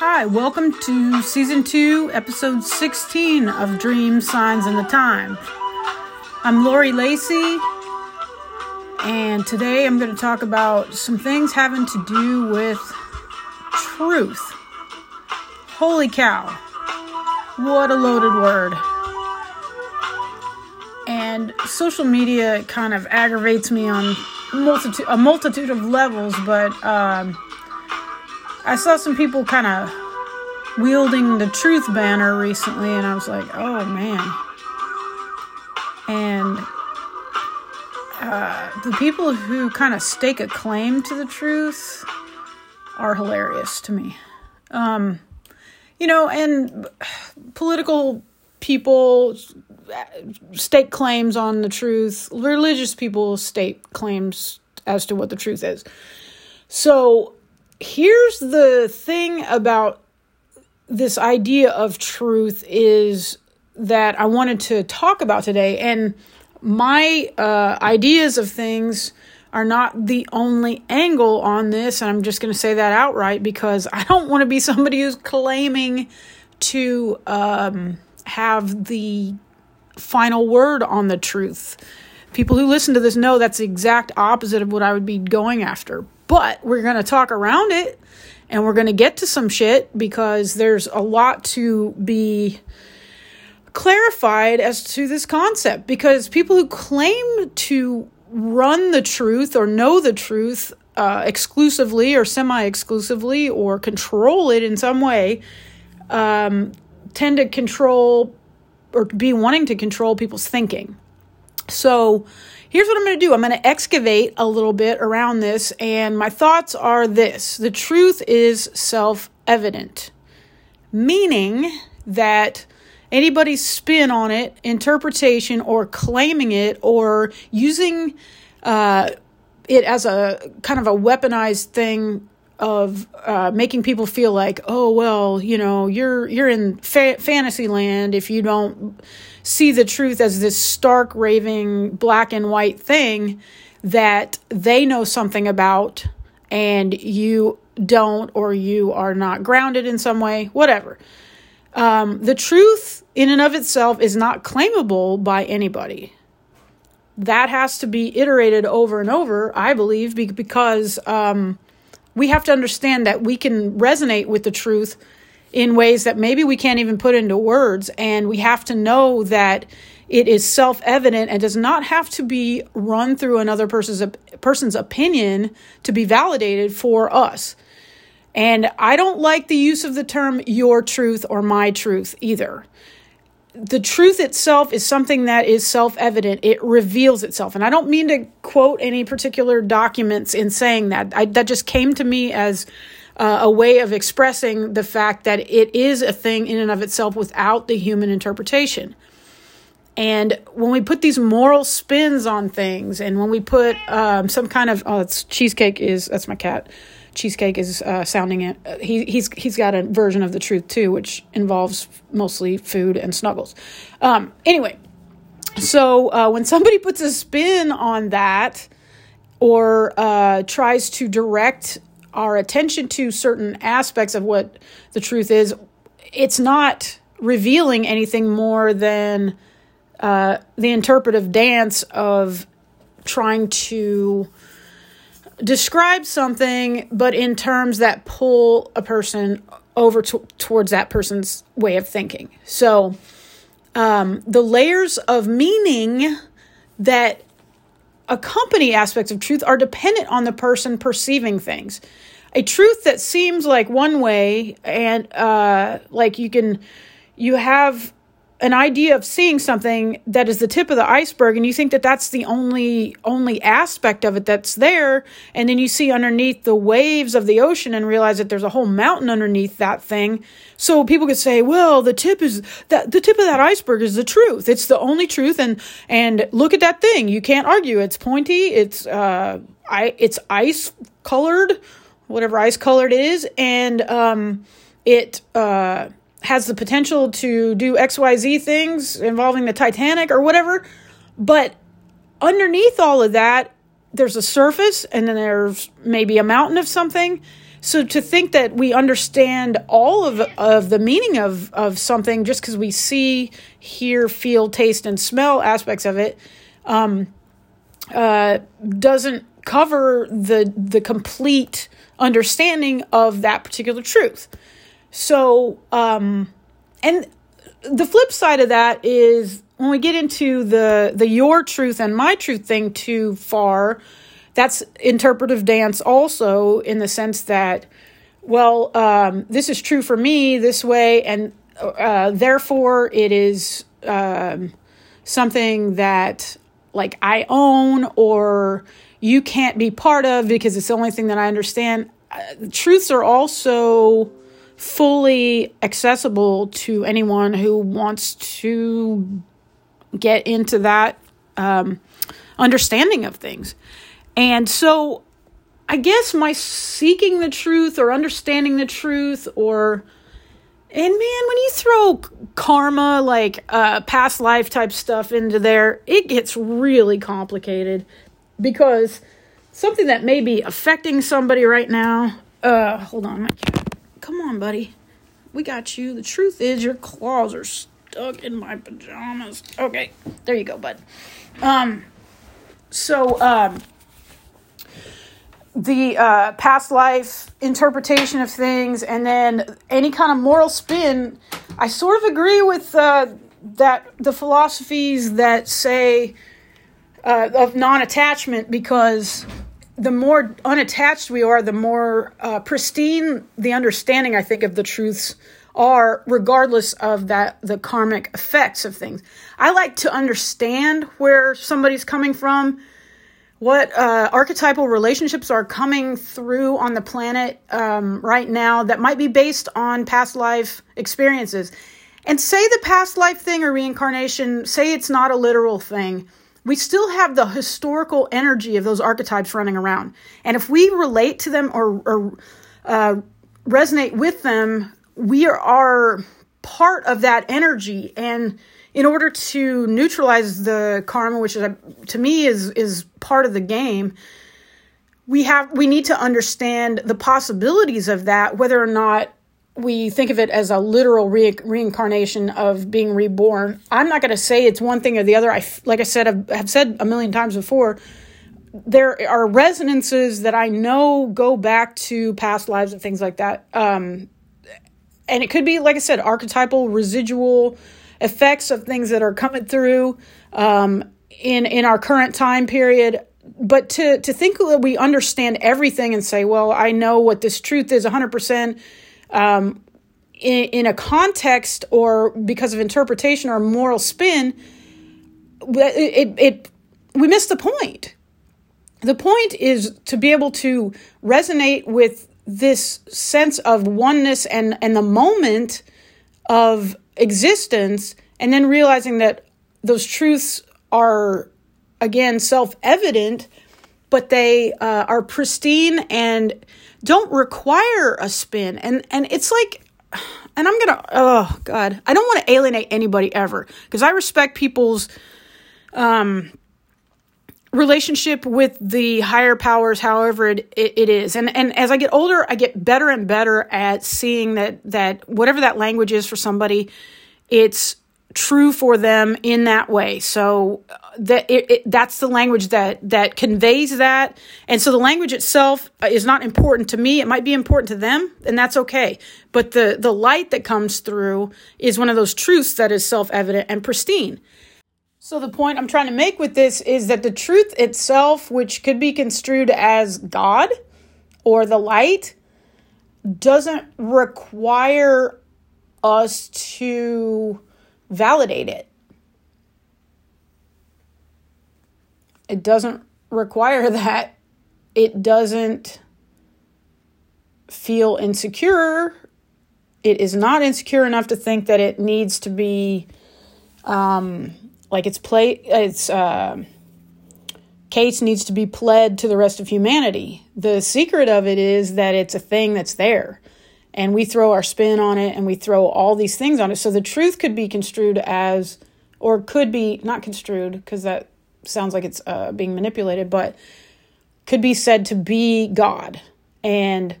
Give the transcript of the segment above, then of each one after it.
Hi, welcome to season two, episode 16 of Dream Signs and the Time. I'm Lori Lacey, and today I'm going to talk about some things having to do with truth. Holy cow, what a loaded word. And social media kind of aggravates me on multitude, a multitude of levels, but um, I saw some people kind of wielding the truth banner recently, and I was like, oh man. And uh, the people who kind of stake a claim to the truth are hilarious to me. Um, you know, and political people stake claims on the truth, religious people stake claims as to what the truth is. So here's the thing about this idea of truth is that I wanted to talk about today. And my uh, ideas of things are not the only angle on this. And I'm just going to say that outright because I don't want to be somebody who's claiming to um, have the final word on the truth. People who listen to this know that's the exact opposite of what I would be going after. But we're going to talk around it and we're going to get to some shit because there's a lot to be clarified as to this concept because people who claim to run the truth or know the truth uh, exclusively or semi exclusively or control it in some way um, tend to control or be wanting to control people's thinking. So, here's what I'm going to do. I'm going to excavate a little bit around this, and my thoughts are this. The truth is self evident, meaning that anybody's spin on it, interpretation, or claiming it, or using uh, it as a kind of a weaponized thing of uh, making people feel like, oh well, you know, you're you're in fa- fantasy land if you don't see the truth as this stark, raving, black and white thing that they know something about and you don't, or you are not grounded in some way, whatever. Um, the truth in and of itself is not claimable by anybody. That has to be iterated over and over, I believe, because um, we have to understand that we can resonate with the truth in ways that maybe we can't even put into words. And we have to know that it is self evident and does not have to be run through another person's, person's opinion to be validated for us. And I don't like the use of the term your truth or my truth either. The truth itself is something that is self evident. It reveals itself. And I don't mean to quote any particular documents in saying that. I, that just came to me as uh, a way of expressing the fact that it is a thing in and of itself without the human interpretation. And when we put these moral spins on things, and when we put um, some kind of oh, it's cheesecake is that's my cat. Cheesecake is uh, sounding it. Uh, he, he's he's got a version of the truth too, which involves mostly food and snuggles. Um, anyway, so uh, when somebody puts a spin on that, or uh, tries to direct our attention to certain aspects of what the truth is, it's not revealing anything more than uh, the interpretive dance of trying to describe something, but in terms that pull a person over to, towards that person's way of thinking. So, um, the layers of meaning that accompany aspects of truth are dependent on the person perceiving things. A truth that seems like one way, and uh, like you can, you have an idea of seeing something that is the tip of the iceberg and you think that that's the only only aspect of it that's there and then you see underneath the waves of the ocean and realize that there's a whole mountain underneath that thing. So people could say well the tip is that the tip of that iceberg is the truth. It's the only truth and and look at that thing. You can't argue. It's pointy. It's uh i it's ice colored whatever ice colored is and um it uh has the potential to do XYZ things involving the Titanic or whatever. But underneath all of that, there's a surface and then there's maybe a mountain of something. so to think that we understand all of of the meaning of of something just because we see, hear, feel, taste, and smell aspects of it, um, uh, doesn't cover the the complete understanding of that particular truth. So, um, and the flip side of that is when we get into the the your truth and my truth thing too far that's interpretive dance also in the sense that well um, this is true for me this way and uh, therefore it is um, something that like i own or you can't be part of because it's the only thing that i understand. Uh, truths are also fully accessible to anyone who wants to get into that um, understanding of things and so I guess my seeking the truth or understanding the truth or and man, when you throw karma, like uh, past life type stuff into there, it gets really complicated because something that may be affecting somebody right now. Uh, hold on, my. Come on, buddy. We got you. The truth is, your claws are stuck in my pajamas. Okay, there you go, bud. Um, so um, the uh, past life interpretation of things and then any kind of moral spin i sort of agree with uh, that the philosophies that say uh, of non-attachment because the more unattached we are the more uh, pristine the understanding i think of the truths are regardless of that the karmic effects of things i like to understand where somebody's coming from what uh, archetypal relationships are coming through on the planet um, right now that might be based on past life experiences. And say the past life thing or reincarnation, say it's not a literal thing, we still have the historical energy of those archetypes running around. And if we relate to them or, or uh, resonate with them, we are, part of that energy. And in order to neutralize the karma, which is to me is is part of the game, we have we need to understand the possibilities of that, whether or not we think of it as a literal re- reincarnation of being reborn. I'm not going to say it's one thing or the other. I like I said I've, I've said a million times before. There are resonances that I know go back to past lives and things like that. Um, and it could be, like I said, archetypal, residual effects of things that are coming through um, in in our current time period but to to think that we understand everything and say well i know what this truth is 100% um, in, in a context or because of interpretation or moral spin it, it, it we miss the point. The point is to be able to resonate with this sense of oneness and and the moment of existence and then realizing that those truths are again self-evident but they uh, are pristine and don't require a spin. And and it's like and i'm gonna oh god. I don't want to alienate anybody ever because i respect people's um relationship with the higher powers however it, it, it is. And and as i get older i get better and better at seeing that that whatever that language is for somebody it's true for them in that way. So uh, that it, it, that's the language that that conveys that. And so the language itself is not important to me. It might be important to them and that's okay. But the the light that comes through is one of those truths that is self-evident and pristine. So, the point I'm trying to make with this is that the truth itself, which could be construed as God or the light, doesn't require us to validate it. It doesn't require that. It doesn't feel insecure. It is not insecure enough to think that it needs to be. Um, like it's play it's uh, case needs to be pled to the rest of humanity. The secret of it is that it's a thing that's there. And we throw our spin on it and we throw all these things on it. So the truth could be construed as, or could be not construed, because that sounds like it's uh, being manipulated, but could be said to be God. And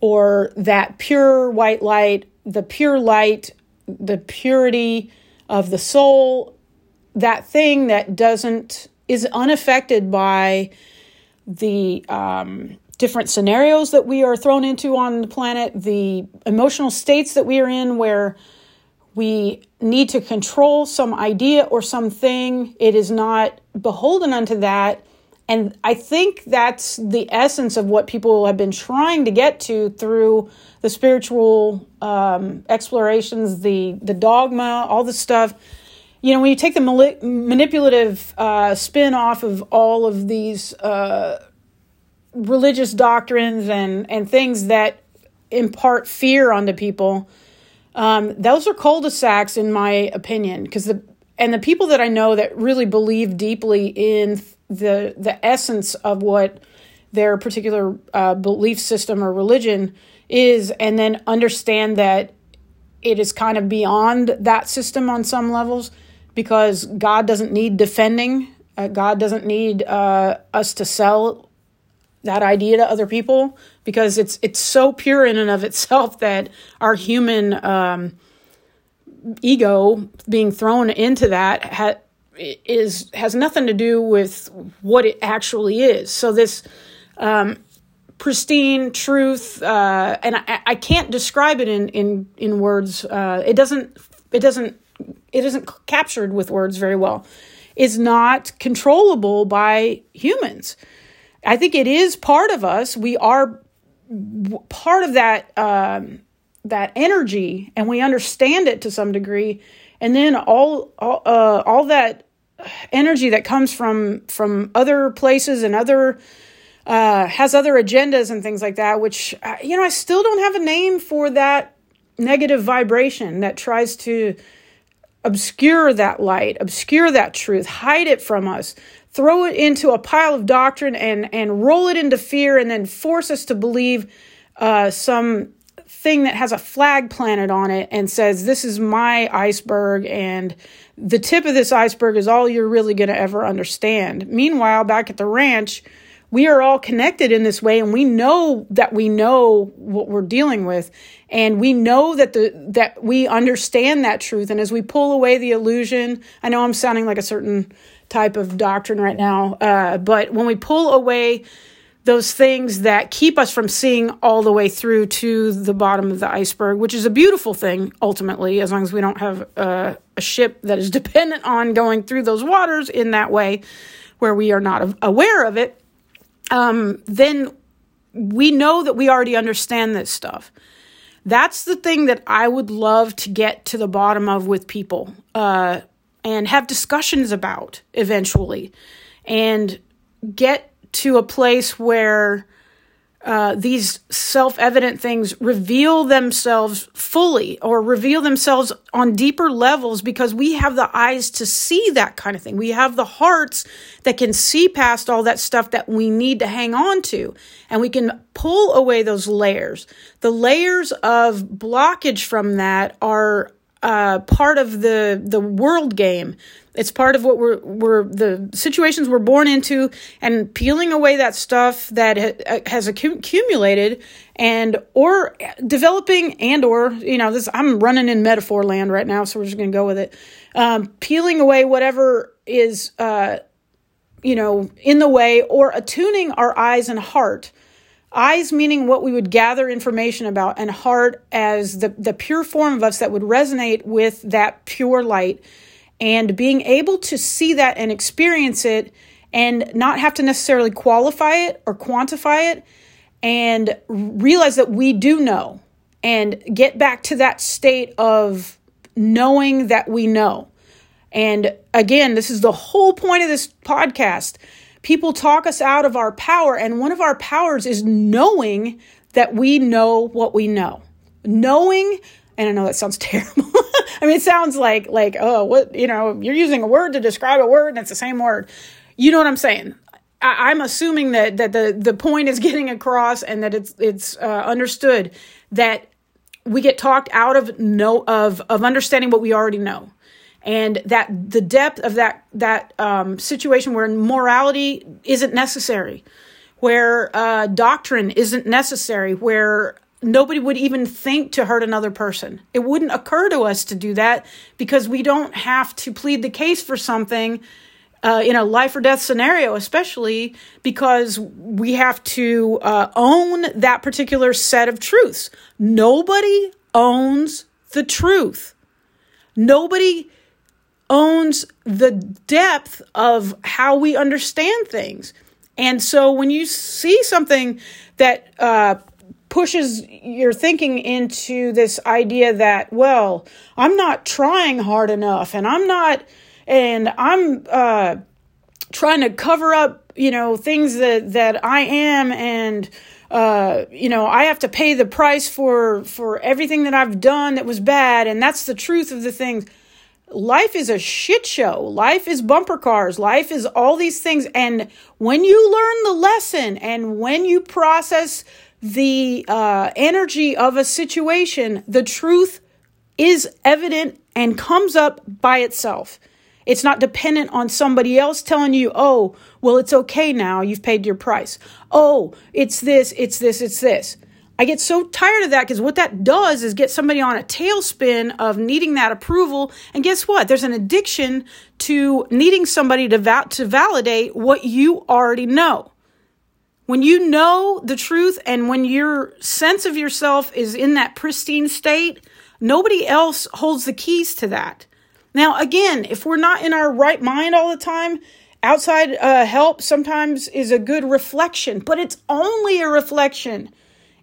or that pure white light, the pure light, the purity of the soul, that thing that doesn't is unaffected by the um, different scenarios that we are thrown into on the planet, the emotional states that we are in, where we need to control some idea or something. It is not beholden unto that. And I think that's the essence of what people have been trying to get to through the spiritual um, explorations, the the dogma, all the stuff. You know, when you take the manipulative uh, spin off of all of these uh, religious doctrines and and things that impart fear onto people, um, those are cul-de-sacs in my opinion. Because the and the people that I know that really believe deeply in the the essence of what their particular uh, belief system or religion is, and then understand that it is kind of beyond that system on some levels because God doesn't need defending. Uh, God doesn't need uh, us to sell that idea to other people because it's it's so pure in and of itself that our human um, ego being thrown into that ha- is has nothing to do with what it actually is. So this um, pristine truth, uh, and I, I, can't describe it in in in words. Uh, it doesn't it doesn't it isn't captured with words very well. Is not controllable by humans. I think it is part of us. We are part of that um, that energy, and we understand it to some degree. And then all all, uh, all that energy that comes from from other places and other uh, has other agendas and things like that. Which uh, you know, I still don't have a name for that negative vibration that tries to obscure that light, obscure that truth, hide it from us, throw it into a pile of doctrine and and roll it into fear, and then force us to believe uh, some thing that has a flag planted on it and says this is my iceberg and the tip of this iceberg is all you're really going to ever understand. Meanwhile, back at the ranch, we are all connected in this way and we know that we know what we're dealing with and we know that the that we understand that truth. And as we pull away the illusion i know i'm sounding like a certain type of doctrine right now uh, but when we pull away those things that keep us from seeing all the way through to the bottom of the iceberg, which is a beautiful thing ultimately, as long as we don't have uh, a ship that is dependent on going through those waters in that way where we are not aware of it, um, then we know that we already understand this stuff. That's the thing that I would love to get to the bottom of with people uh, and have discussions about eventually and get to a place where uh, these self evident things reveal themselves fully or reveal themselves on deeper levels because we have the eyes to see that kind of thing. We have the hearts that can see past all that stuff that we need to hang on to. And we can pull away those layers. The layers of blockage from that are uh, part of the the world game. It's part of what we're we're the situations we're born into, and peeling away that stuff that ha- has accumulated, and or developing and or you know this. I'm running in metaphor land right now, so we're just gonna go with it. Um, peeling away whatever is uh, you know in the way, or attuning our eyes and heart Eyes meaning what we would gather information about, and heart as the, the pure form of us that would resonate with that pure light. And being able to see that and experience it and not have to necessarily qualify it or quantify it and realize that we do know and get back to that state of knowing that we know. And again, this is the whole point of this podcast People talk us out of our power, and one of our powers is knowing that we know what we know. Knowing, and I know that sounds terrible. I mean, it sounds like like oh, what you know, you're using a word to describe a word, and it's the same word. You know what I'm saying? I, am assuming that that the the point is getting across, and that it's it's uh, understood that we get talked out of know of of understanding what we already know and that the depth of that that um, situation where morality isn't necessary, where uh, doctrine isn't necessary, where nobody would even think to hurt another person. It wouldn't occur to us to do that because we don't have to plead the case for something uh, in a life or death scenario, especially because we have to uh, own that particular set of truths. Nobody owns the truth. Nobody owns the depth of how we understand things. And so when you see something that uh, pushes your thinking into this idea that, well, I'm not trying hard enough and I'm not, and I'm uh, trying to cover up, you know, things that, that I am and, uh, you know, I have to pay the price for, for everything that I've done that was bad. And that's the truth of the things life is a shit show. Life is bumper cars. Life is all these things. And when you learn the lesson and when you process the uh, energy of a situation, the truth is evident and comes up by itself. It's not dependent on somebody else telling you, oh, well, it's okay now. You've paid your price. Oh, it's this, it's this, it's this. I get so tired of that because what that does is get somebody on a tailspin of needing that approval. And guess what? There's an addiction to needing somebody to, va- to validate what you already know. When you know the truth and when your sense of yourself is in that pristine state, nobody else holds the keys to that. Now, again, if we're not in our right mind all the time, outside uh, help sometimes is a good reflection, but it's only a reflection.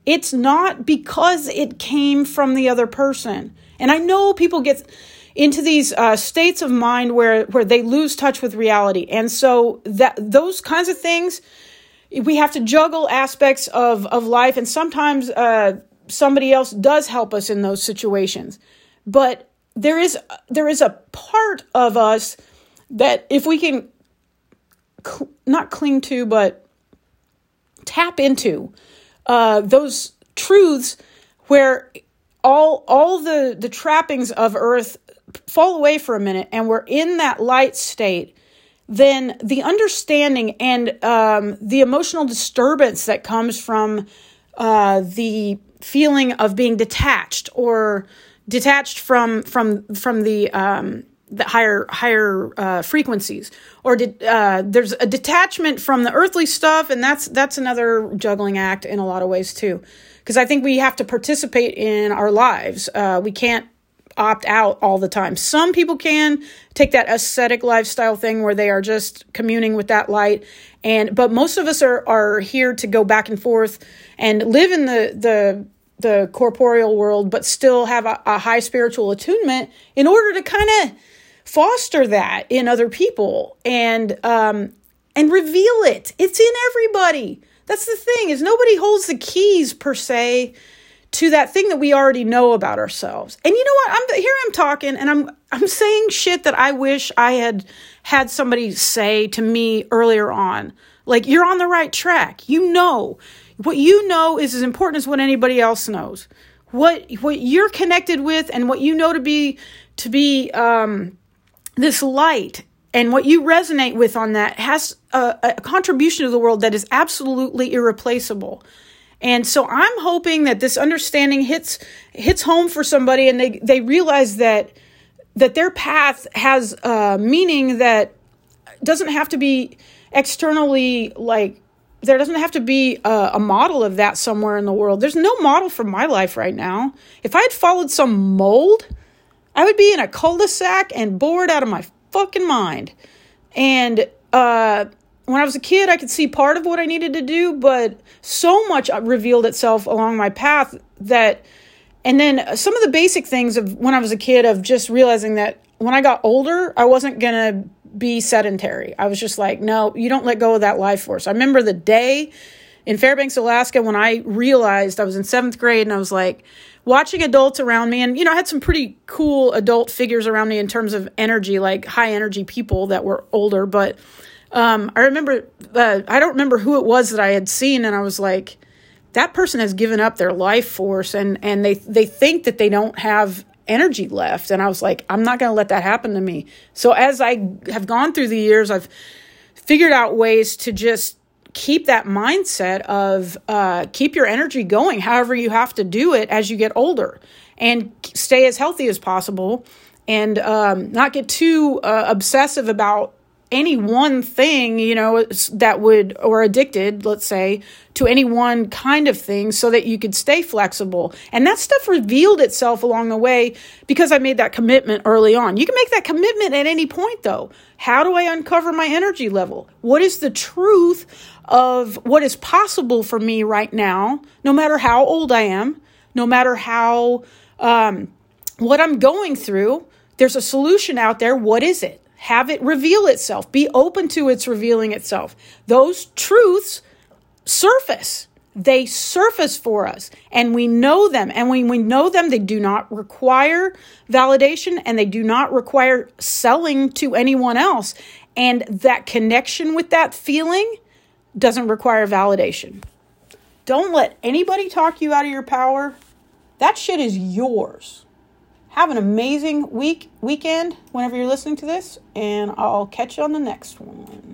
It's not because it came from the other person. And I know people get into these uh, states of mind where where they lose touch with reality, and so that those kinds of things, we have to juggle aspects of of life, and sometimes uh, somebody else does help us in those situations. But there is there is a part of us that if we can cl- not cling to, but tap into uh, those truths where all all the the trappings of earth fall away for a minute and we're in that light state then the understanding and um, the emotional disturbance that comes from uh, the feeling of being detached or detached from from from the um, the higher higher uh, frequencies? Or did, uh, there's a detachment from the earthly stuff and that's that's another juggling act in a lot of ways too. Because i think we have to participate in our lives. Uh, we can't opt out all the time. Some people can take that ascetic lifestyle thing where they are just communing with that light and but most of us are are here to go back and forth and live in the the the corporeal world but still have a, a high spiritual attunement in order to kind of foster that in other people and um, and reveal it. It's in everybody. That's the thing is nobody holds the keys per se to that thing that we already know about ourselves. And you know what? I'm here. I'm talking, and I'm I'm saying shit that I wish I had had somebody say to me earlier on. Like you're on the right track. You know what you know is as important as what anybody else knows. What what you're connected with and what you know to be to be um, this light and what you resonate with on that has a, a, contribution to the world that is absolutely irreplaceable. And so I'm hoping that this understanding hits hits home for somebody and they they realize that that their path has a meaning that doesn't have to be externally like there doesn't have to be a, a, model of that somewhere in the world. There's no model for my life right now. If I had followed some mold, I would be in a cul-de-sac and bored out of my fucking mind. And uh, when I was a kid, I could see part of what I needed to do, but so much revealed itself along my path that, and then some of the basic things of when I was a kid of just realizing that when I got older, I wasn't gonna be sedentary. I was just like, no, you don't let go of that life force. I remember the day in Fairbanks, Alaska, when I realized I was in seventh grade and I was like, watching adults around me and you know i had some pretty cool adult figures around me in terms of energy like high energy people that were older but um, i remember uh, i don't remember who it was that i had seen and i was like that person has given up their life force and and they they think that they don't have energy left. And i was like i'm not going to let that happen to me. So as i have gone through the years i've figured out ways to just keep that mindset of uh, keep your energy going however you have to do it as you get older and stay as healthy as possible and um, not get too uh, obsessive about any one thing, you know, that would, or addicted, let's say, to any one kind of thing so that you could stay flexible. And that stuff revealed itself along the way because I made that commitment early on. You can make that commitment at any point, though. How do I uncover my energy level? What is the truth of what is possible for me right now, no matter how old I am, no matter how, um, what I'm going through? There's a solution out there. What is it? Have it reveal itself, be open to its revealing itself. Those truths surface. They surface for us and we know them. And when we know them, they do not require validation and they do not require selling to anyone else. And that connection with that feeling doesn't require validation. Don't let anybody talk you out of your power. That shit is yours. Have an amazing week, weekend, whenever you're listening to this, and I'll catch you on the next one.